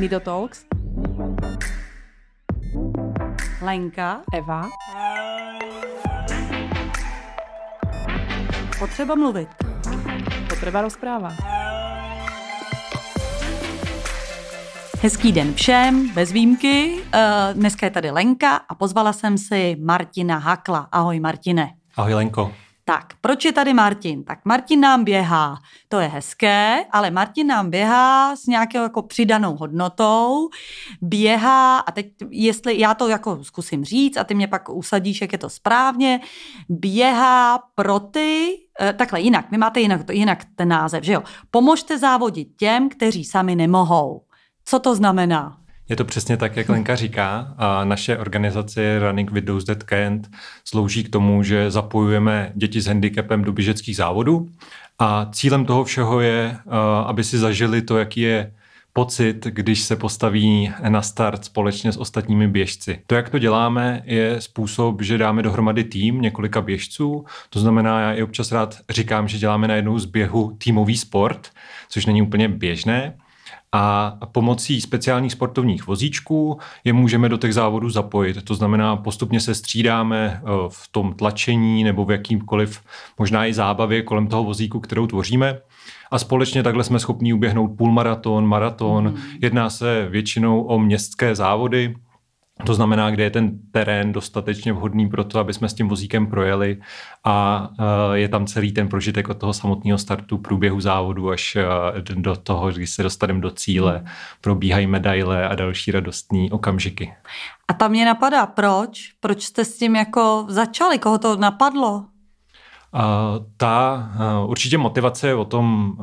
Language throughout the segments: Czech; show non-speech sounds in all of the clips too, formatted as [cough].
Mido Talks. Lenka. Eva. Potřeba mluvit. Potreba rozpráva. Hezký den všem, bez výjimky. Uh, dneska je tady Lenka a pozvala jsem si Martina Hakla. Ahoj Martine. Ahoj Lenko. Tak, proč je tady Martin? Tak Martin nám běhá, to je hezké, ale Martin nám běhá s nějakou jako přidanou hodnotou, běhá a teď, jestli já to jako zkusím říct a ty mě pak usadíš, jak je to správně, běhá pro ty, eh, takhle jinak, vy máte jinak, jinak ten název, že jo, pomožte závodit těm, kteří sami nemohou. Co to znamená? Je to přesně tak, jak Lenka říká. A naše organizace Running with Those That Can't slouží k tomu, že zapojujeme děti s handicapem do běžeckých závodů. A cílem toho všeho je, aby si zažili to, jaký je pocit, když se postaví na start společně s ostatními běžci. To, jak to děláme, je způsob, že dáme dohromady tým několika běžců. To znamená, já i občas rád říkám, že děláme najednou z běhu týmový sport, což není úplně běžné a pomocí speciálních sportovních vozíčků je můžeme do těch závodů zapojit. To znamená, postupně se střídáme eh, v tom tlačení nebo v jakýmkoliv možná i zábavě kolem toho vozíku, kterou tvoříme. A společně takhle jsme schopni uběhnout půlmaraton, maraton. Hmm. Jedná se většinou o městské závody, to znamená, kde je ten terén dostatečně vhodný pro to, aby jsme s tím vozíkem projeli a eh, je tam celý ten prožitek od toho samotného startu, průběhu závodu až eh, do toho, když se dostaneme do cíle, probíhají medaile a další radostné okamžiky. A tam mě napadá, proč? Proč jste s tím jako začali? Koho to napadlo? Ta určitě motivace je o tom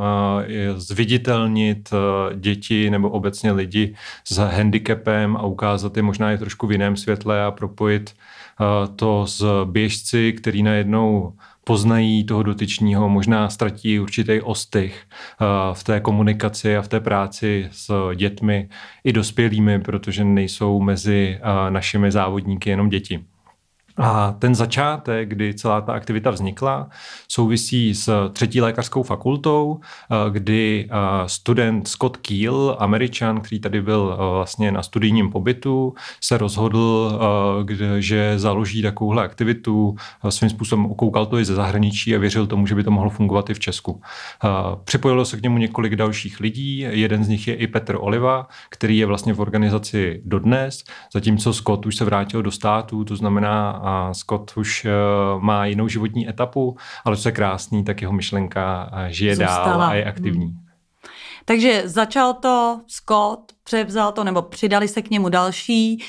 zviditelnit děti nebo obecně lidi s handicapem a ukázat je možná je trošku v jiném světle a propojit to s běžci, který najednou poznají toho dotyčního, možná ztratí určitý ostych v té komunikaci a v té práci s dětmi i dospělými, protože nejsou mezi našimi závodníky jenom děti. A ten začátek, kdy celá ta aktivita vznikla, souvisí s třetí lékařskou fakultou, eh, kdy eh, student Scott Keel, američan, který tady byl eh, vlastně na studijním pobytu, se rozhodl, že založí takovouhle aktivitu, svým způsobem okoukal to i ze zahraničí a věřil tomu, že by to mohlo fungovat i v Česku. Připojilo se k němu několik dalších lidí, jeden z nich je i Petr Oliva, který je vlastně v organizaci dodnes, zatímco Scott už se vrátil do státu, to znamená a Scott už uh, má jinou životní etapu, ale co je krásný, tak jeho myšlenka eh, žije Zůstala. dál a je aktivní. Hmm. Takže začal to Scott, převzal to, nebo přidali se k němu další,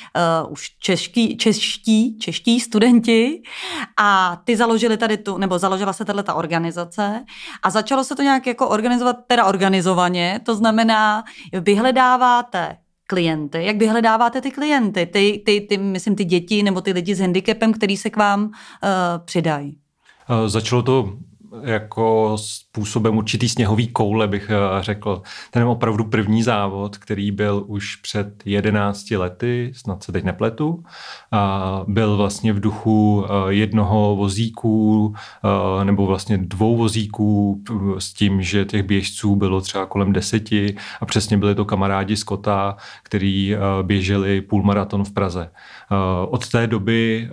uh, už čeští, čeští, čeští studenti a ty založili tady tu, nebo založila se tato organizace a začalo se to nějak jako organizovat, teda organizovaně, to znamená, vyhledáváte klienty? Jak vyhledáváte ty klienty? Ty, ty, ty, myslím, ty děti nebo ty lidi s handicapem, který se k vám uh, přidají? Uh, začalo to jako způsobem určitý sněhový koule, bych eh, řekl. Ten je opravdu první závod, který byl už před 11 lety, snad se teď nepletu, a byl vlastně v duchu eh, jednoho vozíku eh, nebo vlastně dvou vozíků s tím, že těch běžců bylo třeba kolem deseti a přesně byli to kamarádi z Kota, který běželi půlmaraton v Praze. Od té doby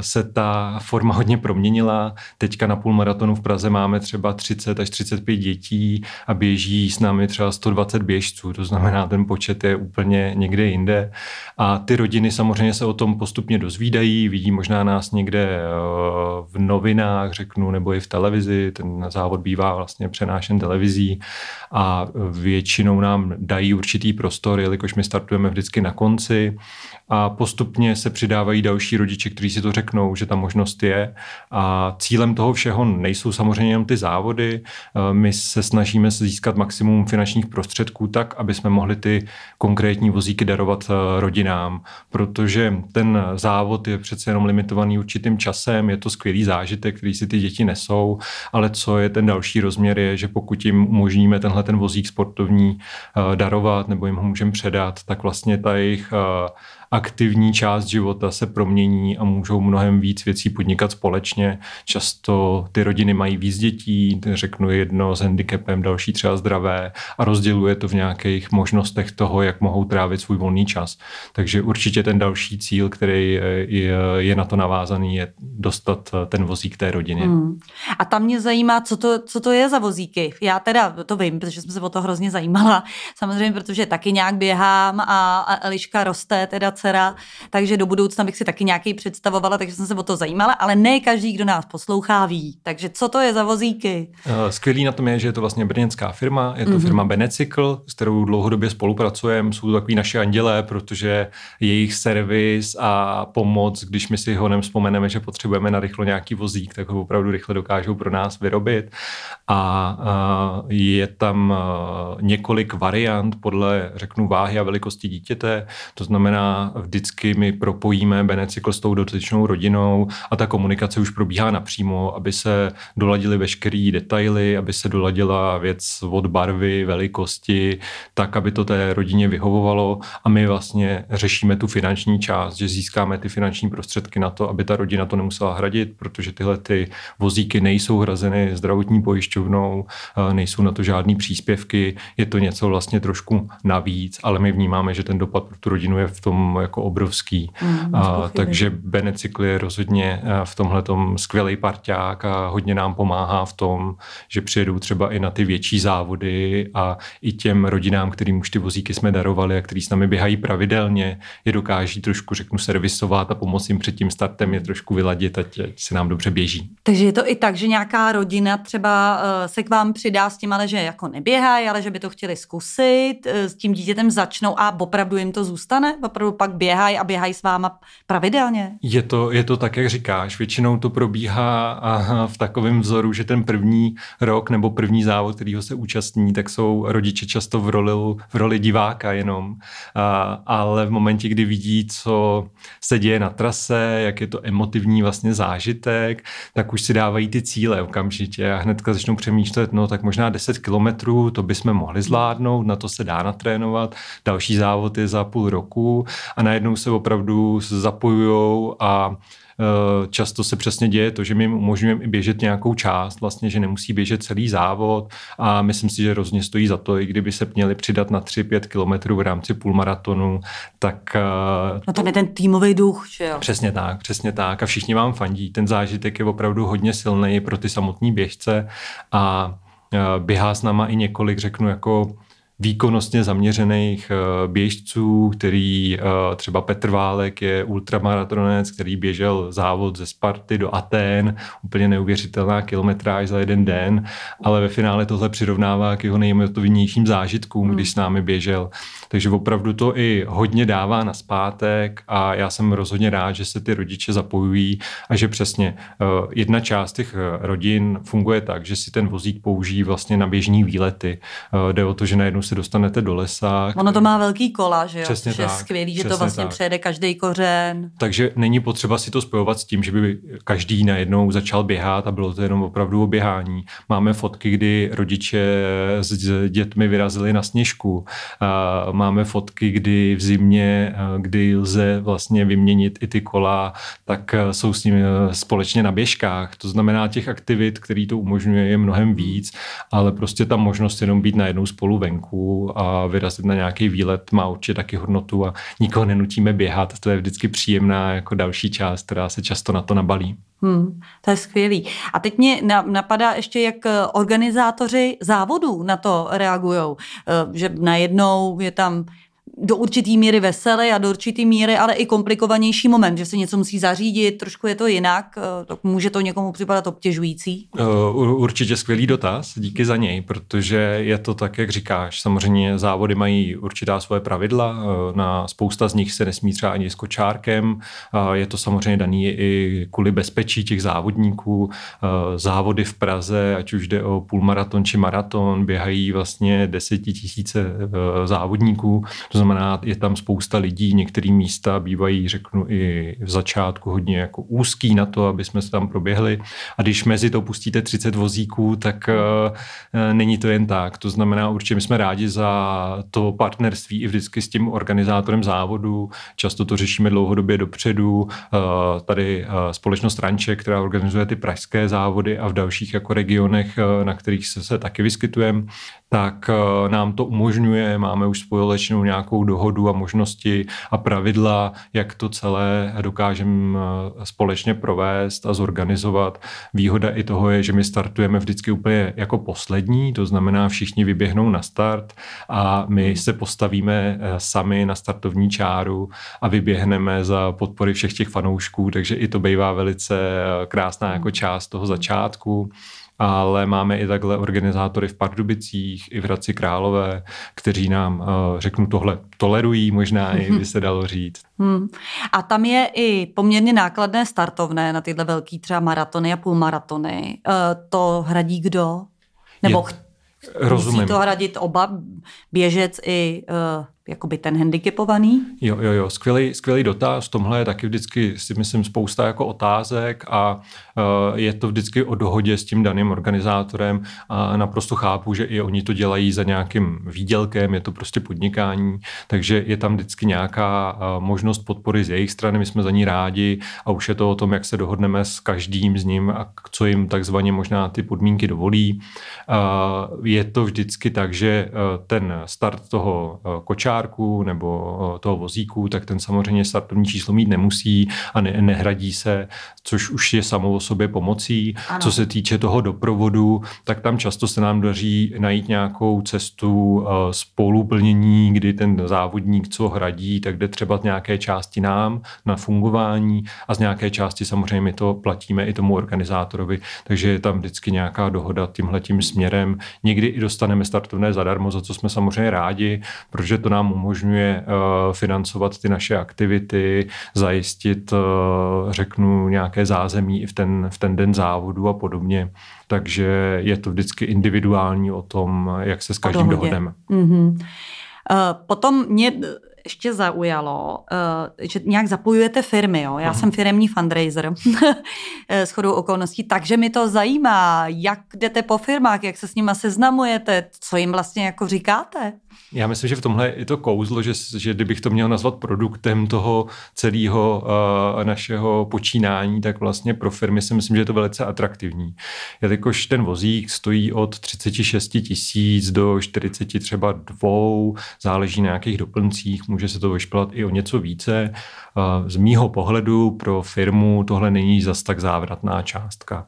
se ta forma hodně proměnila. Teďka na půlmaratonu v Praze máme třeba 30 až 35 dětí a běží s námi třeba 120 běžců, to znamená, ten počet je úplně někde jinde. A ty rodiny samozřejmě se o tom postupně dozvídají, vidí možná nás někde eh, v novinách, řeknu, nebo i v televizi, ten závod bývá vlastně přenášen televizí a většinou nám dají určitý prostor, jelikož my startujeme vždycky na konci a postupně se přidávají další rodiče, kteří si to řeknou, že ta možnost je. A cílem toho všeho nejsou samozřejmě jenom ty závody. Eh, my se snažíme získat maximum finančních prostředků tak, aby jsme mohli ty konkrétní vozíky darovat eh, rodinám, protože ten závod je přece jenom limitovaný určitým časem, je to skvělý zážitek, který si ty děti nesou, ale co je ten další rozměr je, že pokud jim umožníme tenhle ten vozík sportovní eh, darovat nebo jim ho můžeme předat, tak vlastně ta jejich aktivní část života se promění a můžou mnohem víc věcí podnikat společně. Často ty rodiny mají víc dětí, řeknu jedno s handicapem, další třeba zdravé a rozděluje to v nějakých možnostech toho, jak mohou trávit svůj volný čas. Takže určitě ten další cíl, který je, na to navázaný, je dostat ten vozík té rodině. Hmm. A tam mě zajímá, co to, co to je za vozíky. Já teda to vím, protože jsem se o to hrozně zajímala. Samozřejmě, protože taky nějak běhám a, a Eliška roste, teda dcera, takže do budoucna bych si taky nějaký představovala, takže jsem se o to zajímala, ale ne každý, kdo nás poslouchá, ví. Takže co to je za vozíky? Eh, skvělý na tom je, že je to vlastně brněnská firma, je to mm-hmm. firma Benecykl, s kterou dlouhodobě spolupracujeme, jsou to takový naše andělé, protože jejich servis a pomoc, když my si ho vzpomeneme, že potřebujeme na rychlo nějaký vozík, tak ho opravdu rychle dokážou pro nás vyrobit. A, a je tam eh, několik variant podle, řeknu, váhy a velikosti dítěte. To znamená, vždycky my propojíme Benecykl s tou dotyčnou rodinou a ta komunikace už probíhá napřímo, aby se doladily veškeré detaily, aby se doladila věc od barvy, velikosti, tak, aby to té rodině vyhovovalo. A my vlastně řešíme tu finanční část, že získáme ty finanční prostředky na to, aby ta rodina to nemusela hradit, protože tyhle ty vozíky nejsou hrazeny zdravotní pojišťovnou, nejsou na to žádný příspěvky, je to něco vlastně trošku navíc, ale my vnímáme, že ten dopad pro tu rodinu je v tom jako obrovský. Mm, a, takže Benecykl je rozhodně v tomhle skvělý parťák a hodně nám pomáhá v tom, že přijedou třeba i na ty větší závody a i těm rodinám, kterým už ty vozíky jsme darovali a který s námi běhají pravidelně, je dokáží trošku, řeknu, servisovat a pomoct jim před tím startem je trošku vyladit, ať, ať se nám dobře běží. Takže je to i tak, že nějaká rodina třeba uh, se k vám přidá s tím, ale že jako neběhají, ale že by to chtěli zkusit, uh, s tím dítětem začnou a opravdu jim to zůstane? Opravdu pak běhají a běhají s váma pravidelně? Je to, je to tak, jak říkáš. Většinou to probíhá v takovém vzoru, že ten první rok nebo první závod, kterýho se účastní, tak jsou rodiče často v roli, v roli diváka jenom. A, ale v momentě, kdy vidí, co se děje na trase, jak je to emotivní vlastně zážitek, tak už si dávají ty cíle okamžitě a hnedka začnou přemýšlet, no tak možná 10 kilometrů, to bychom mohli zvládnout, na to se dá natrénovat, další závod je za půl roku a najednou se opravdu zapojují a Eh, často se přesně děje to, že my jim umožňujeme i běžet nějakou část, vlastně, že nemusí běžet celý závod a myslím si, že rozně stojí za to, i kdyby se měli přidat na 3-5 kilometrů v rámci půlmaratonu, tak... Eh, no tam je ten týmový duch, že jo? Přesně tak, přesně tak a všichni vám fandí. Ten zážitek je opravdu hodně silný pro ty samotní běžce a eh, běhá s náma i několik, řeknu, jako výkonnostně zaměřených eh, běžců, který eh, třeba Petr Válek je ultramaratonec, který běžel závod ze Sparty do Atén, úplně neuvěřitelná kilometráž za jeden den, ale ve finále tohle přirovnává k jeho nejmotivnějším zážitkům, hmm. když s námi běžel. Takže opravdu to i hodně dává na zpátek a já jsem rozhodně rád, že se ty rodiče zapojují a že přesně eh, jedna část těch rodin funguje tak, že si ten vozík použijí vlastně na běžní výlety. Jde o to, že najednou se dostanete do lesa. Ono to má velký kola, že jo? Přesně tak, je skvělý, že to vlastně tak. přejede každý kořen. Takže není potřeba si to spojovat s tím, že by každý najednou začal běhat a bylo to jenom opravdu o běhání. Máme fotky, kdy rodiče s dětmi vyrazili na sněžku. Máme fotky, kdy v zimě, kdy lze vlastně vyměnit i ty kola, tak jsou s nimi společně na běžkách. To znamená těch aktivit, který to umožňuje, je mnohem víc, ale prostě ta možnost jenom být najednou spolu venku venku a vyrazit na nějaký výlet má určitě taky hodnotu a nikoho nenutíme běhat. To je vždycky příjemná jako další část, která se často na to nabalí. Hmm, to je skvělý. A teď mě napadá ještě, jak eh, organizátoři závodů na to reagují. Eh, že najednou je tam do určitý míry veselý a do určitý míry ale i komplikovanější moment, že se něco musí zařídit, trošku je to jinak, eh, tak může to někomu připadat obtěžující? Eh, určitě skvělý dotaz, díky za něj, protože je to tak, jak říkáš. Samozřejmě závody mají určitá svoje pravidla, eh, na spousta z nich se nesmí třeba ani s kočárkem, je to samozřejmě daný i kvůli bezpečí těch závodníků. Závody v Praze, ať už jde o půlmaraton či maraton, běhají vlastně desetitisíce závodníků, to znamená, je tam spousta lidí, některé místa bývají, řeknu, i v začátku hodně jako úzký na to, aby jsme se tam proběhli. A když mezi to pustíte 30 vozíků, tak uh, není to jen tak. To znamená, určitě my jsme rádi za to partnerství i vždycky s tím organizátorem závodu. Často to řešíme dlouhodobě dopředu. Uh, tady společnost Ranče, která organizuje ty pražské závody a v dalších jako regionech, na kterých se, se taky vyskytujeme, tak eh, nám to umožňuje, máme už společnou nějakou dohodu a možnosti a pravidla, jak to celé dokážeme eh, společně provést a zorganizovat. Výhoda i toho je, že my startujeme vždycky úplně jako poslední, to znamená všichni vyběhnou na start a my se postavíme eh, sami na startovní čáru a vyběhneme za podpory všech těch fanoušků, takže i to bývá velice krásná jako část toho začátku ale máme i takhle organizátory v Pardubicích, i v Hradci Králové, kteří nám, uh, řeknu tohle, tolerují možná i, by se dalo říct. [laughs] Hmm. A tam je i poměrně nákladné startovné na tyhle velký třeba maratony a půlmaratony. Uh, to hradí kdo? Nebo je, Rozumím. Musí to hradit oba, běžec i uh, jakoby ten handicapovaný? Jo, jo, jo, skvělý, skvělý dotaz. Tomhle je taky vždycky si myslím spousta jako otázek a uh, je to vždycky o dohodě s tím daným organizátorem a naprosto chápu, že i oni to dělají za nějakým výdělkem, je to prostě podnikání, takže je tam vždycky nějaká uh, možnost podpory z jejich strany, my jsme za ní rádi a už je to o tom, jak se dohodneme s každým z ním a co jim takzvaně možná ty podmínky dovolí. Uh, je to vždycky tak, že ten start toho kočáru kočárku nebo eh, toho vozíku, tak ten samozřejmě startovní číslo mít nemusí a ne, nehradí se, což už je samo o sobě pomocí. Ano. Co se týče toho doprovodu, tak tam často se nám daří najít nějakou cestu eh, spoluplnění, kdy ten závodník, co hradí, tak jde třeba nějaké části nám na fungování a z nějaké části samozřejmě my to platíme i tomu organizátorovi, takže je tam vždycky nějaká dohoda tímhletím směrem. Někdy i dostaneme startovné zadarmo, za co jsme samozřejmě rádi, protože to nám nám umožňuje uh, financovat ty naše aktivity, zajistit, uh, řeknu, nějaké zázemí i v ten, v ten den závodu a podobně. Takže je to vždycky individuální o tom, jak se s každým dohodneme. Mm-hmm. Uh, potom mě ještě zaujalo, že nějak zapojujete firmy. Jo? Já uh-huh. jsem firemní fundraiser [laughs] s chodou okolností, takže mi to zajímá, jak jdete po firmách, jak se s nimi seznamujete, co jim vlastně jako říkáte. Já myslím, že v tomhle je to kouzlo, že, že kdybych to měl nazvat produktem toho celého uh, našeho počínání, tak vlastně pro firmy si myslím, že je to velice atraktivní. Jelikož ten vozík stojí od 36 tisíc do 40 třeba dvou, záleží na nějakých doplňcích, může se to vyšplat i o něco více. Uh, z mýho pohledu pro firmu tohle není zas tak závratná částka.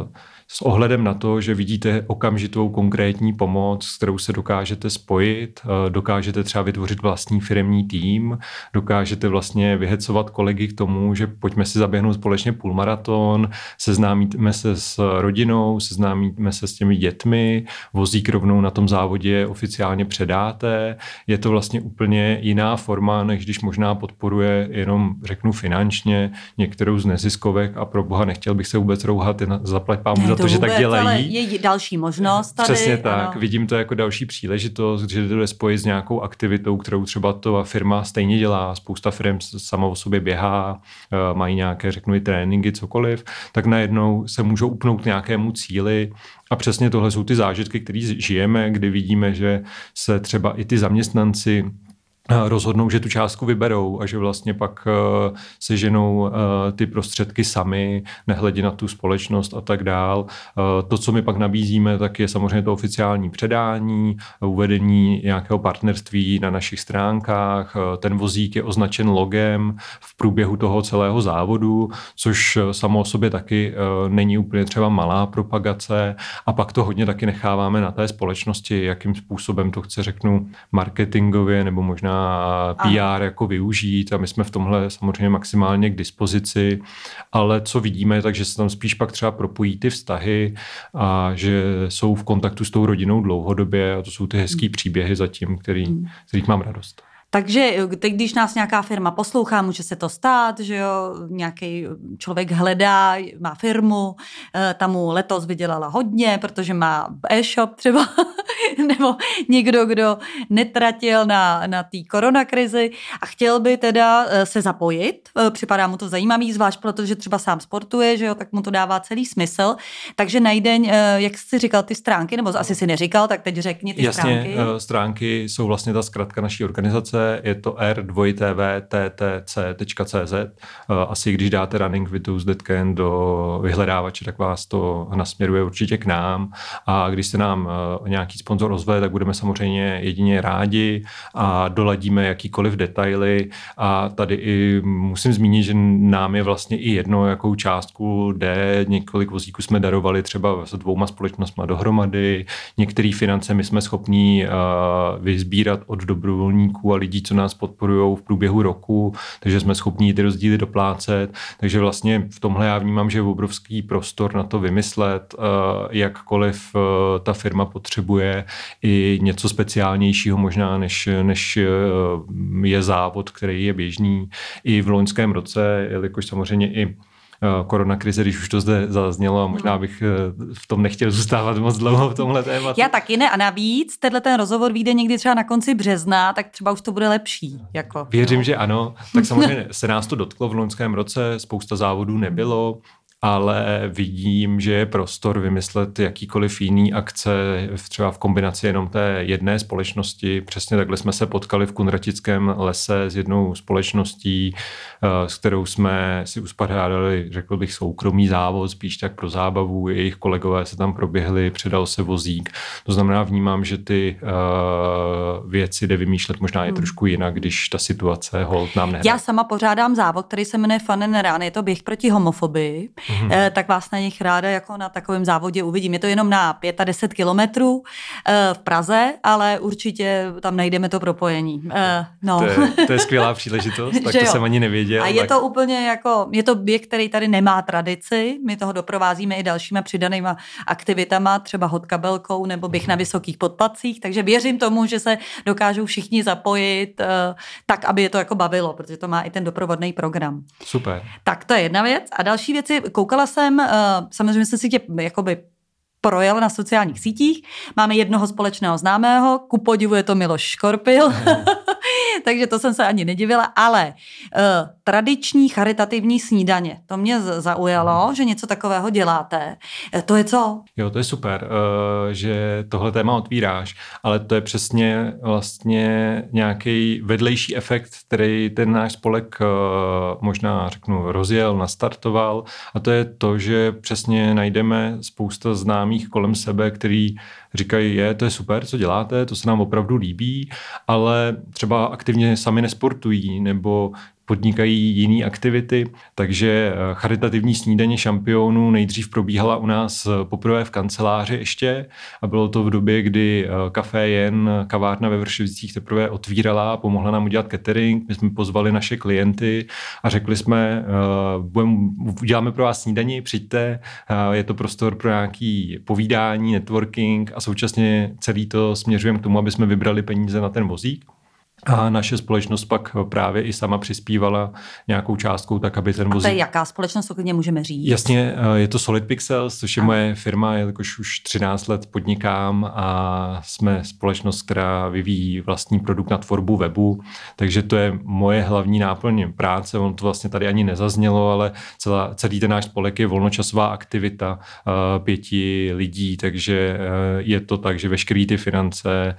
Uh, s ohledem na to, že vidíte okamžitou konkrétní pomoc, s kterou se dokážete spojit, eh, dokážete třeba vytvořit vlastní firmní tým, dokážete vlastně vyhecovat kolegy k tomu, že pojďme si zaběhnout společně půlmaraton, seznámíme se s rodinou, seznámíme se s těmi dětmi, vozík rovnou na tom závodě oficiálně předáte. Je to vlastně úplně jiná forma, než když možná podporuje jenom, řeknu, finančně některou z neziskovek a pro boha nechtěl bych se vůbec rouhat, zaplať pámu za to, že tak dělají. Ale je další možnost tady. Přesně tak. Ano. Vidím to jako další příležitost, že to jde spojit s nějakou aktivitou, kterou třeba to firma stejně dělá. Spousta firm sama o sobě běhá, eh, mají nějaké, řeknu, i tréninky, cokoliv, tak najednou se můžou upnout nějakému cíli a přesně tohle jsou ty zážitky, které žijeme, kdy vidíme, že se třeba i ty zaměstnanci rozhodnou, že tu částku vyberou a že vlastně pak uh, seženou uh, ty prostředky sami, nehledě na tu společnost a tak dál. To, co my pak nabízíme, tak je samozřejmě to oficiální předání, uvedení nějakého partnerství na našich stránkách. Ten vozík je označen logem v průběhu toho celého závodu, což samo o sobě taky není úplně třeba malá propagace a pak to hodně taky necháváme na té společnosti, jakým způsobem to chce, řeknu, marketingově nebo možná PR Aha. jako využít a my jsme v tomhle samozřejmě maximálně k dispozici, ale co vidíme, takže se tam spíš pak třeba propojí ty vztahy a že jsou v kontaktu s tou rodinou dlouhodobě a to jsou ty hezký příběhy zatím, který, hmm. kterých mám radost. Takže teď, když nás nějaká firma poslouchá, může se to stát, že jo, nějaký člověk hledá, má firmu, eh, tam mu letos vydělala hodně, protože má e-shop třeba [laughs] nebo někdo, kdo netratil na, na té koronakrizi a chtěl by teda eh, se zapojit. Eh, připadá mu to zajímavý, zvlášť protože třeba sám sportuje, že jo, tak mu to dává celý smysl. Takže najdeň, eh, jak jsi říkal, ty stránky, nebo asi si neříkal, tak teď řekni ty Jasně, stránky. Jasně, stránky jsou vlastně ta zkratka naší organizace, je to r 2 ttc.cz. Asi když dáte Running with Those That Can do vyhledávače, tak vás to nasměruje určitě k nám. A když se nám nějaký sponzor ozve, tak budeme samozřejmě jedině rádi a doladíme jakýkoliv detaily. A tady i musím zmínit, že nám je vlastně i jedno, jakou částku jde, několik vozíků jsme darovali třeba s dvouma společnostmi dohromady, některé finance my jsme schopní uh, vyzbírat od dobrovolníků a lidí, co nás podporují v průběhu roku, takže jsme schopní ty rozdíly doplácet, takže vlastně v tomhle já vnímám, že je obrovský prostor na to vymyslet, uh, jakkoliv uh, ta firma potřebuje i něco speciálnějšího možná, než, než eh, je závod, který je běžný. I v loňském roce, jelikož samozřejmě i eh, koronakrize, když už to zde zaznělo a možná bych eh, v tom nechtěl zůstávat moc dlouho v tomhle tématu. Já taky ne a navíc, tenhle ten rozhovor vyjde někdy třeba na konci března, tak třeba už to bude lepší. Jako, Věřím, no. že ano. Tak samozřejmě se nás to dotklo v loňském roce, spousta závodů nebylo, ale vidím, že je prostor vymyslet jakýkoliv jiný akce, třeba v kombinaci jenom té jedné společnosti. Přesně takhle jsme se potkali v Kunratickém lese s jednou společností, eh, s kterou jsme si uspořádali, řekl bych, soukromý závod, spíš tak pro zábavu. Jejich kolegové se tam proběhli, předal se vozík. To znamená, vnímám, že ty uh, věci jde vymýšlet možná i hmm. trošku jinak, když ta situace hold nám nehraje. Já sama pořádám závod, který se jmenuje Fun and Run. Je to běh proti homofobii mm-hmm. tak vás na nich ráda jako na takovém závodě uvidím. Je to jenom na 5 kilometrů eh, v Praze, ale určitě tam najdeme to propojení. Eh, no. To, je, to je skvělá [laughs] příležitost, tak to jsem ani nevěděl. A je tak... to úplně jako, je to běh, který tady nemá tradici, my toho doprovázíme i dalšíma přidanýma aktivitama, třeba hod kabelkou nebo běh na vysokých podpacích, takže věřím tomu, že se dokážou všichni zapojit tak, aby je to jako bavilo, protože to má i ten doprovodný program. Super. Tak to je jedna věc. A další věc je, koukala jsem, eh, samozřejmě jsem si tě jakoby projel na sociálních sítích. Máme jednoho společného známého, ku podivu je to Miloš Škorpil, [laughs] [laughs] takže to jsem se ani nedivila, ale uh, tradiční charitativní snídaně, to mě zaujalo, že něco takového děláte. Uh, to je co? Jo, to je super, uh, že tohle téma otvíráš, ale to je přesně vlastně nějaký vedlejší efekt, který ten náš spolek uh, možná řeknu rozjel, nastartoval a to je to, že přesně najdeme spousta známých známých kolem sebe, který říkají, je, to je super, co děláte, to se nám opravdu líbí, ale třeba aktivně sami nesportují nebo podnikají jiné aktivity, takže eh, charitativní snídaně šampionů nejdřív probíhala u nás eh, poprvé v kanceláři ještě a bylo to v době, kdy eh, Café Jen, kavárna ve Vršovicích teprve otvírala a pomohla nám udělat catering. My jsme pozvali naše klienty a řekli jsme, budem, uděláme pro vás snídaní, přijďte, je to prostor pro nějaký povídání, networking a současně celý to směřujeme k tomu, aby jsme vybrali peníze na ten vozík. A naše společnost pak právě i sama přispívala nějakou částkou, tak aby ten vozík... A to je jaká společnost, to klidně můžeme říct? Jasně, eh, je to Solid Pixels, což je a. moje firma, jelikož už 13 let podnikám a jsme společnost, která vyvíjí vlastní produkt na tvorbu webu, takže to je moje hlavní náplň práce, on to vlastně tady ani nezaznělo, ale celá, celý ten náš spolek je volnočasová aktivita uh, pěti lidí, takže uh, je to tak, že veškeré ty finance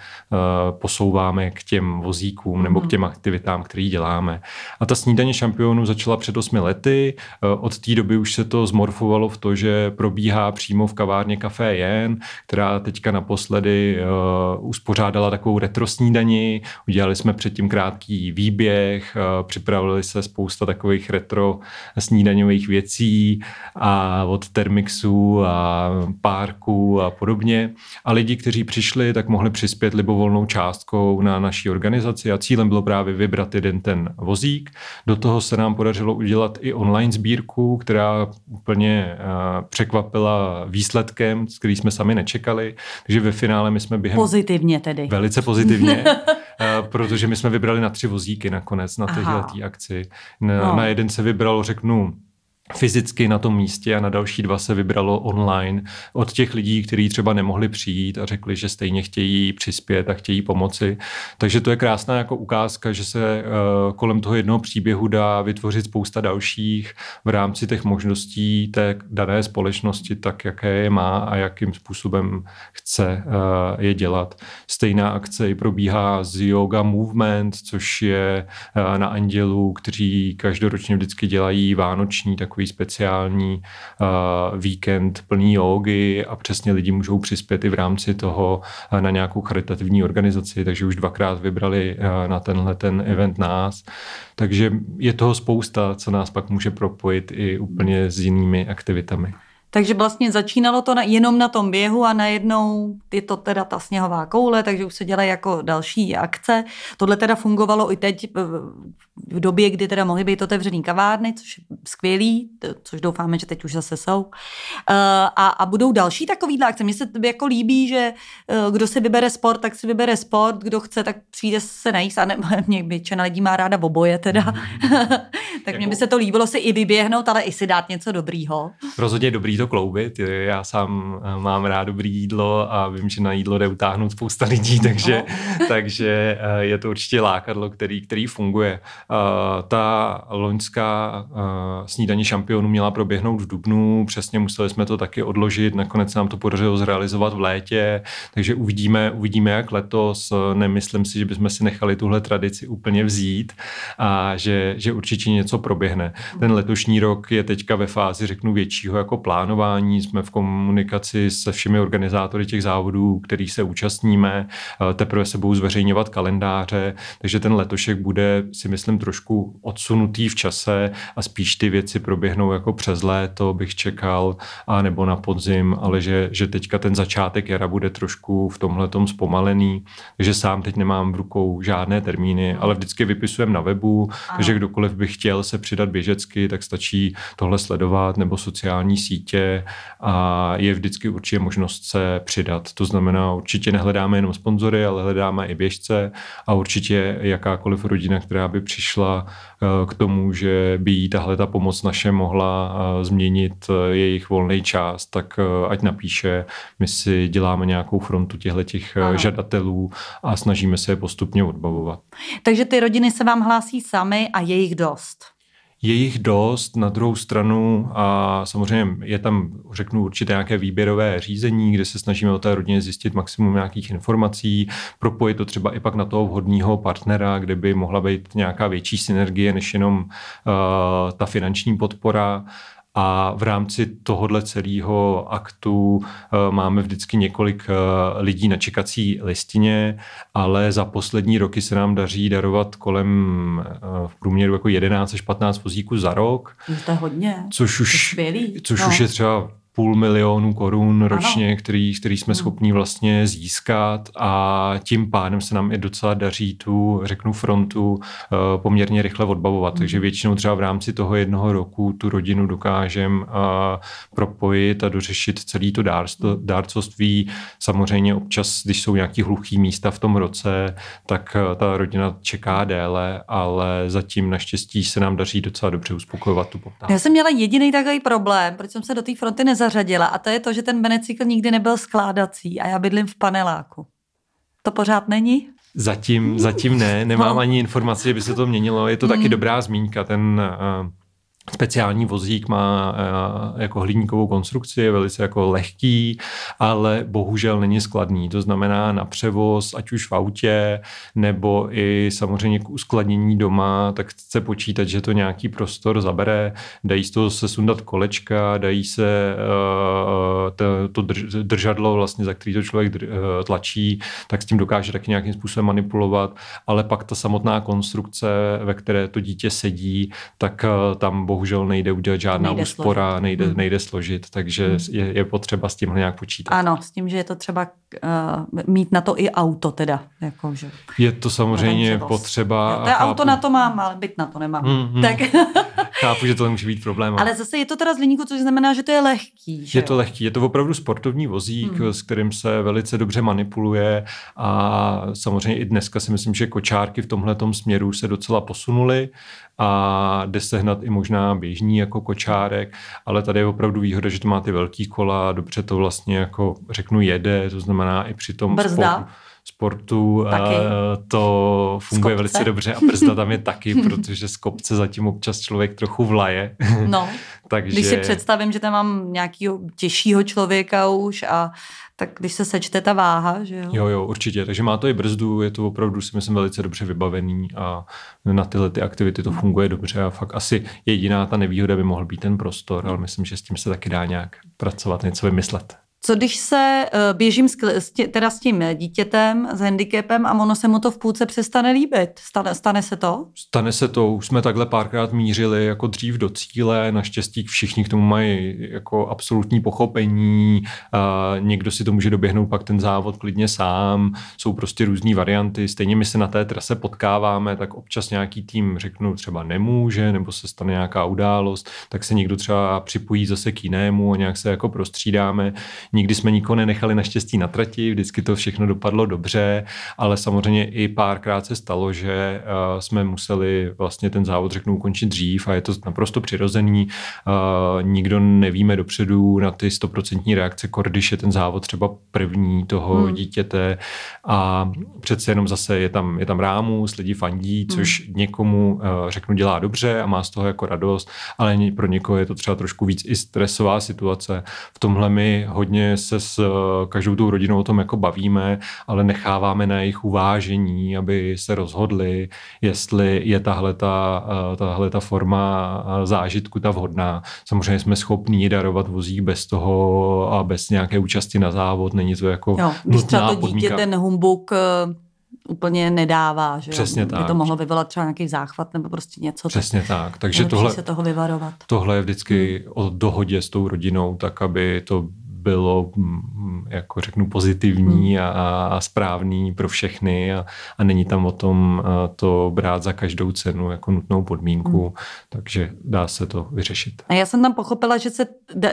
posouváme k těm vozíkům vozíkům nebo k mhm. těm aktivitám, které děláme. A ta snídaně šampionů začala před osmi lety. Eh, od té doby už se to zmorfovalo v to, že probíhá přímo v kavárně Café Jen, která teďka naposledy uh, uspořádala takovou retro snídani. Udělali jsme předtím krátký výběh, uh, připravili se spousta takových retro snídaňových věcí a od Termixu a Párku a podobně. A lidi, kteří přišli, tak mohli přispět libovolnou částkou na naší organizaci organizaci a cílem bylo právě vybrat jeden ten vozík. Do toho se nám podařilo udělat i online sbírku, která úplně uh, překvapila výsledkem, který jsme sami nečekali. Takže ve finále my jsme během... Pozitivně tedy. Velice pozitivně. uh, [laughs] protože my jsme vybrali na tři vozíky nakonec na téhle akci. Na, no. na jeden se vybralo, řeknu, fyzicky na tom místě a na další dva se vybralo online od těch lidí, kteří třeba nemohli přijít a řekli, že stejně chtějí přispět a chtějí pomoci. Takže to je krásná jako ukázka, že se uh, kolem toho jednoho příběhu dá vytvořit spousta dalších v rámci těch možností té dané společnosti, tak jaké je má a jakým způsobem chce uh, je dělat. Stejná akce i probíhá z Yoga Movement, což je uh, na Andělu, kteří každoročně vždycky dělají vánoční takový takový speciální uh, víkend plný jogy a přesně lidi můžou přispět i v rámci toho uh, na nějakou charitativní organizaci, takže už dvakrát vybrali uh, na tenhle ten event nás. Takže je toho spousta, co nás pak může propojit i úplně s jinými aktivitami. Takže vlastně začínalo to na, jenom na tom běhu a najednou je to teda ta sněhová koule, takže už se dělají jako další akce. Tohle teda fungovalo i teď v době, kdy teda mohly být otevřený kavárny, což je skvělý, což doufáme, že teď už zase jsou. Eh, a, a budou další takovýhle akce. Mně se jako líbí, že eh, kdo si vybere sport, tak si vybere sport, kdo chce, tak přijde se najíst. A ne, [laughs] mě většina lidí má ráda oboje teda. [laughs] tak mně by jako- se to líbilo si i vyběhnout, ale i si dát něco dobrýho. Rozhodně dobrý to kloubit. Já sám eh, mám rád dobrý jídlo a vím, že na jídlo jde utáhnout spousta lidí, [laughs] takže, no. [laughs] takže je to určitě lákadlo, který, který funguje. Uh, ta loňská snídaní šampionů měla proběhnout v Dubnu, přesně museli jsme to taky odložit, nakonec nám to podařilo zrealizovat v létě, takže uvidíme, uvidíme jak letos. Nemyslím si, že bychom si nechali tuhle tradici úplně vzít a že, že určitě něco proběhne. Ten letošní rok je teďka ve fázi, řeknu, většího jako plánování. Jsme v komunikaci se všemi organizátory těch závodů, kterých se účastníme. Teprve se budou zveřejňovat kalendáře, takže ten letošek bude, si myslím, trošku odsunutý v čase a spíš ty věci proběhnou jako přes léto, bych čekal, a nebo na podzim, ale že, že teďka ten začátek jara bude trošku v tomhle zpomalený, takže sám teď nemám v rukou žádné termíny, ale vždycky vypisujem na webu, takže kdokoliv by chtěl se přidat běžecky, tak stačí tohle sledovat nebo sociální sítě a je vždycky určitě možnost se přidat. To znamená, určitě nehledáme jenom sponzory, ale hledáme i běžce a určitě jakákoliv rodina, která by přišla eh, k tomu, že by jí tahle ta pomoc naše mohla eh, změnit eh, jejich volný čas, tak ať napíše, my si děláme nějakou frontu těchto těch žadatelů a snažíme se je postupně odbavovat. Takže ty rodiny se vám hlásí sami a je jich dost? Je jich dost, na druhou stranu a samozřejmě je tam, řeknu, určité nějaké výběrové řízení, kde se snažíme o té rodině zjistit maximum nějakých informací, propojit to třeba i pak na toho vhodného partnera, kde by mohla být nějaká větší synergie než jenom uh, ta finanční podpora a v rámci tohohle celého aktu uh, máme vždycky několik uh, lidí na čekací listině, ale za poslední roky se nám daří darovat kolem uh, v průměru jako 11 až 15 vozíků za rok. To je hodně. Což už, což no. už je třeba půl milionu korun ročně, který, který jsme hmm. schopni vlastně získat a tím pádem se nám i docela daří tu, řeknu, frontu uh, poměrně rychle odbavovat. Hmm. Takže většinou třeba v rámci toho jednoho roku tu rodinu dokážeme uh, propojit a dořešit celý to hmm. dárcovství. Samozřejmě občas, když jsou nějaký hluchý místa v tom roce, tak uh, ta rodina čeká déle, ale zatím naštěstí se nám daří docela dobře uspokojovat tu poptávku. Já jsem měla jediný takový problém, proč jsem se do té fronty nez zařadila a to je to, že ten benecykl nikdy nebyl skládací a já bydlím v paneláku. To pořád není? Zatím, zatím ne, nemám no. ani informaci, že by se to měnilo. Je to taky dobrá zmínka. Ten uh, Speciální vozík má uh, jako hliníkovou konstrukci, je velice jako lehký, ale bohužel není skladný. To znamená na převoz, ať už v autě, nebo i samozřejmě k uskladnění doma, tak chce počítat, že to nějaký prostor zabere. Dají z toho se sundat kolečka, dají se uh, to, držadlo, vlastně, za který to člověk uh, tlačí, tak s tím dokáže taky nějakým způsobem manipulovat, ale pak ta samotná konstrukce, ve které to dítě sedí, tak tam bohužel nejde udělat žádná nejde úspora, složit. nejde, hmm. nejde složit, takže hmm. je, je potřeba s tímhle nějak počítat. Ano, s tím, že je to třeba uh, mít na to i auto teda. Jako, že je to samozřejmě potřeba. Já, to auto na to mám, ale byt na to nemám. Hmm, hmm. Tak. [laughs] chápu, že to může být problém. Ale zase je to teda z liníku, což znamená, že to je lehký. Že je to lehký, je to opravdu sportovní vozík, hmm. s kterým se velice dobře manipuluje a samozřejmě i dneska si myslím, že kočárky v tomhle směru se docela posunuly a jde sehnat i možná běžný jako kočárek, ale tady je opravdu výhoda, že to má ty velký kola, dobře to vlastně jako řeknu jede, to znamená i při tom Brzda. sportu sportu taky. to funguje velice dobře a brzda tam je taky, [laughs] protože z kopce zatím občas člověk trochu vlaje. No, [laughs] Takže... když si představím, že tam mám nějakého těžšího člověka už a tak když se sečte ta váha, že jo? Jo, jo, určitě. Takže má to i brzdu, je to opravdu si myslím velice dobře vybavený a na tyhle ty aktivity to funguje dobře a fakt asi jediná ta nevýhoda by mohl být ten prostor, ale myslím, že s tím se taky dá nějak pracovat, něco vymyslet. Co když se uh, běžím s, teda s tím dítětem, s handicapem a ono se mu to v půlce přestane líbit? Stane, stane se to? Stane se to. Už jsme takhle párkrát mířili jako dřív do cíle. Naštěstí všichni k tomu mají jako absolutní pochopení. Uh, někdo si to může doběhnout pak ten závod klidně sám. Jsou prostě různé varianty. Stejně my se na té trase potkáváme, tak občas nějaký tým řeknu třeba nemůže, nebo se stane nějaká událost, tak se někdo třeba připojí zase k jinému a nějak se jako prostřídáme Nikdy jsme nikoho nenechali naštěstí na trati, vždycky to všechno dopadlo dobře, ale samozřejmě i párkrát se stalo, že eh, jsme museli vlastně ten závod řeknu ukončit dřív a je to naprosto přirozený. Eh, nikdo nevíme dopředu na ty stoprocentní reakce, když je ten závod třeba první toho hmm. dítěte a přece jenom zase je tam, je tam rámus, lidi fandí, hmm. což hmm. někomu eh, řeknu dělá dobře a má z toho jako radost, ale pro někoho je to třeba trošku víc i stresová situace. V tomhle my hodně hodně se s eh, každou tou rodinou o tom jako bavíme, ale necháváme na jejich uvážení, aby se rozhodli, jestli je tahle ta, eh, tahle ta forma eh, zážitku ta vhodná. Samozřejmě jsme schopní darovat vozík bez toho a bez nějaké účasti na závod, není to jako jo, když třeba to dítě podmínka. ten humbuk úplně nedává, že Přesně tak. by to mohlo vyvolat třeba nějaký záchvat nebo prostě něco. Přesně tak. tak. Takže tohle, se toho vyvarovat. Tohle je vždycky hmm. o dohodě s tou rodinou, tak aby to bylo, mm, jako řeknu, pozitivní hmm. a, a správný pro všechny a, a není tam o tom to brát za každou cenu jako nutnou podmínku, hmm. takže dá se to vyřešit. A já jsem tam pochopila, že se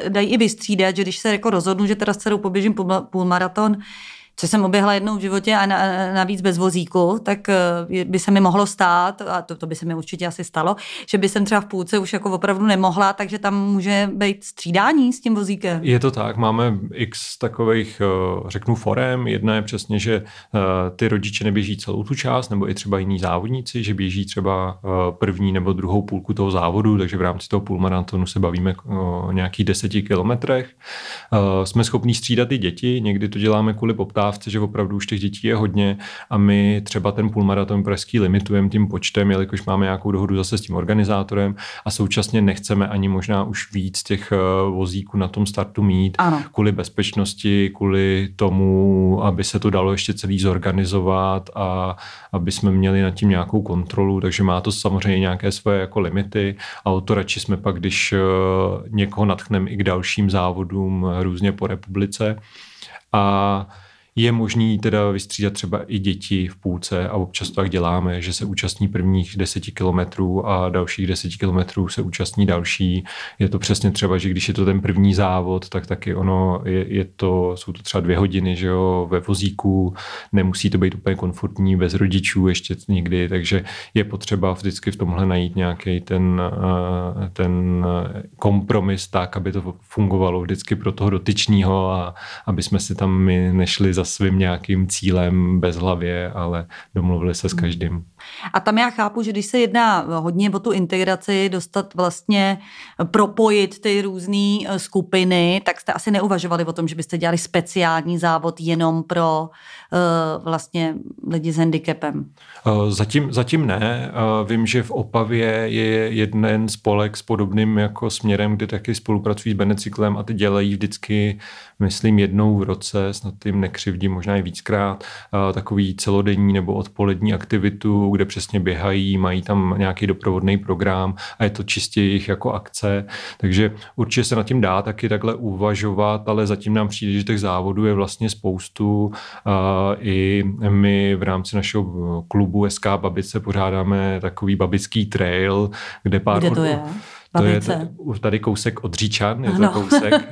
dají i vystřídat, že když se jako rozhodnu, že teda s dcerou poběžím půlmaraton, půl co jsem oběhla jednou v životě a na, navíc bez vozíku, tak eh, by se mi mohlo stát, a to, to by se mi určitě asi stalo, že by jsem třeba v půlce už jako opravdu nemohla, takže tam může být střídání s tím vozíkem. Je to tak, máme x takových, eh, řeknu, forem. Jedna je přesně, že eh, ty rodiče neběží celou tu část, nebo i třeba jiní závodníci, že běží třeba první nebo druhou půlku toho závodu, takže v rámci toho půlmaratonu se bavíme o nějakých deseti kilometrech. Jsme schopní střídat i děti, někdy to děláme kvůli poptávce poptávce, že opravdu už těch dětí je hodně a my třeba ten půlmaraton pražský limitujeme tím počtem, jelikož máme nějakou dohodu zase s tím organizátorem a současně nechceme ani možná už víc těch eh, vozíků na tom startu mít ano. kvůli bezpečnosti, kvůli tomu, aby se to dalo ještě celý zorganizovat a aby jsme měli nad tím nějakou kontrolu, takže má to samozřejmě nějaké svoje jako limity a o to radši jsme pak, když eh, někoho natchneme i k dalším závodům různě po republice. A je možný teda vystřídat třeba i děti v půlce a občas to tak děláme, že se účastní prvních deseti kilometrů a dalších deseti kilometrů se účastní další. Je to přesně třeba, že když je to ten první závod, tak taky ono je, je to, jsou to třeba dvě hodiny, že jo, ve vozíku, nemusí to být úplně komfortní, bez rodičů ještě nikdy, takže je potřeba vždycky v tomhle najít nějaký ten, eh, ten kompromis tak, aby to fungovalo vždycky pro toho dotyčního a aby jsme si tam my nešli za svým nějakým cílem bez hlavě, ale domluvili se s hmm. každým. A tam já chápu, že když se jedná hodně o tu integraci, dostat vlastně, propojit ty různé eh, skupiny, tak jste asi neuvažovali o tom, že byste dělali speciální závod jenom pro uh, vlastně lidi s handicapem. Eh, zatím, zatím ne. Vím, že v Opavě je jeden spolek s podobným jako směrem, kde taky spolupracují s Benecyklem a ty dělají vždycky, myslím, jednou v roce, snad tím nekřivdím, možná i víckrát, takový celodenní nebo odpolední aktivitu, kde přesně běhají, mají tam nějaký doprovodný program a je to čistě jejich jako akce. Takže určitě se nad tím dá taky takhle uvažovat, ale zatím nám přijde, že těch závodů je vlastně spoustu. I my v rámci našeho klubu SK Babice pořádáme takový babický trail, kde pár... Kde to je? Babice. To je už tady kousek od Říčan, je to Ano. kousek. [laughs] eh,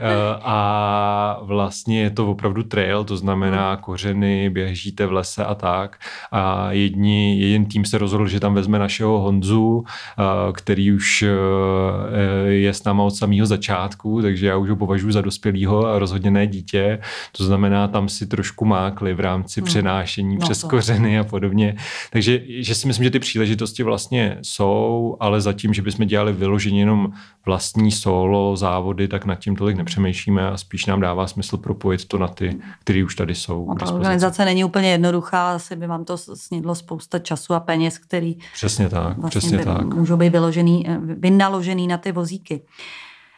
A vlastně je to opravdu trail, to znamená Hmm. kořeny, běžíte v lese a tak. A jedni, jeden tým se rozhodl, že tam vezme našeho Honzu, eh, který už eh, je s náma od samého začátku, takže já už ho považuji za dospělého a rozhodně ne dítě. To znamená, tam si trošku mákli v rámci Hmm. přenášení No přes to. kořeny a podobně. Takže že si myslím, že ty příležitosti vlastně jsou, ale zatím, že bychom dělali vyloženě jenom vlastní solo závody, tak nad tím tolik nepřemýšlíme a spíš nám dává smysl propojit to na ty, které už tady jsou. No, ta organizace není úplně jednoduchá, asi by vám to snědlo spousta času a peněz, který Přesně tak, vlastně přesně by, tak. můžou být vyložený, eh, vynaložený na ty vozíky.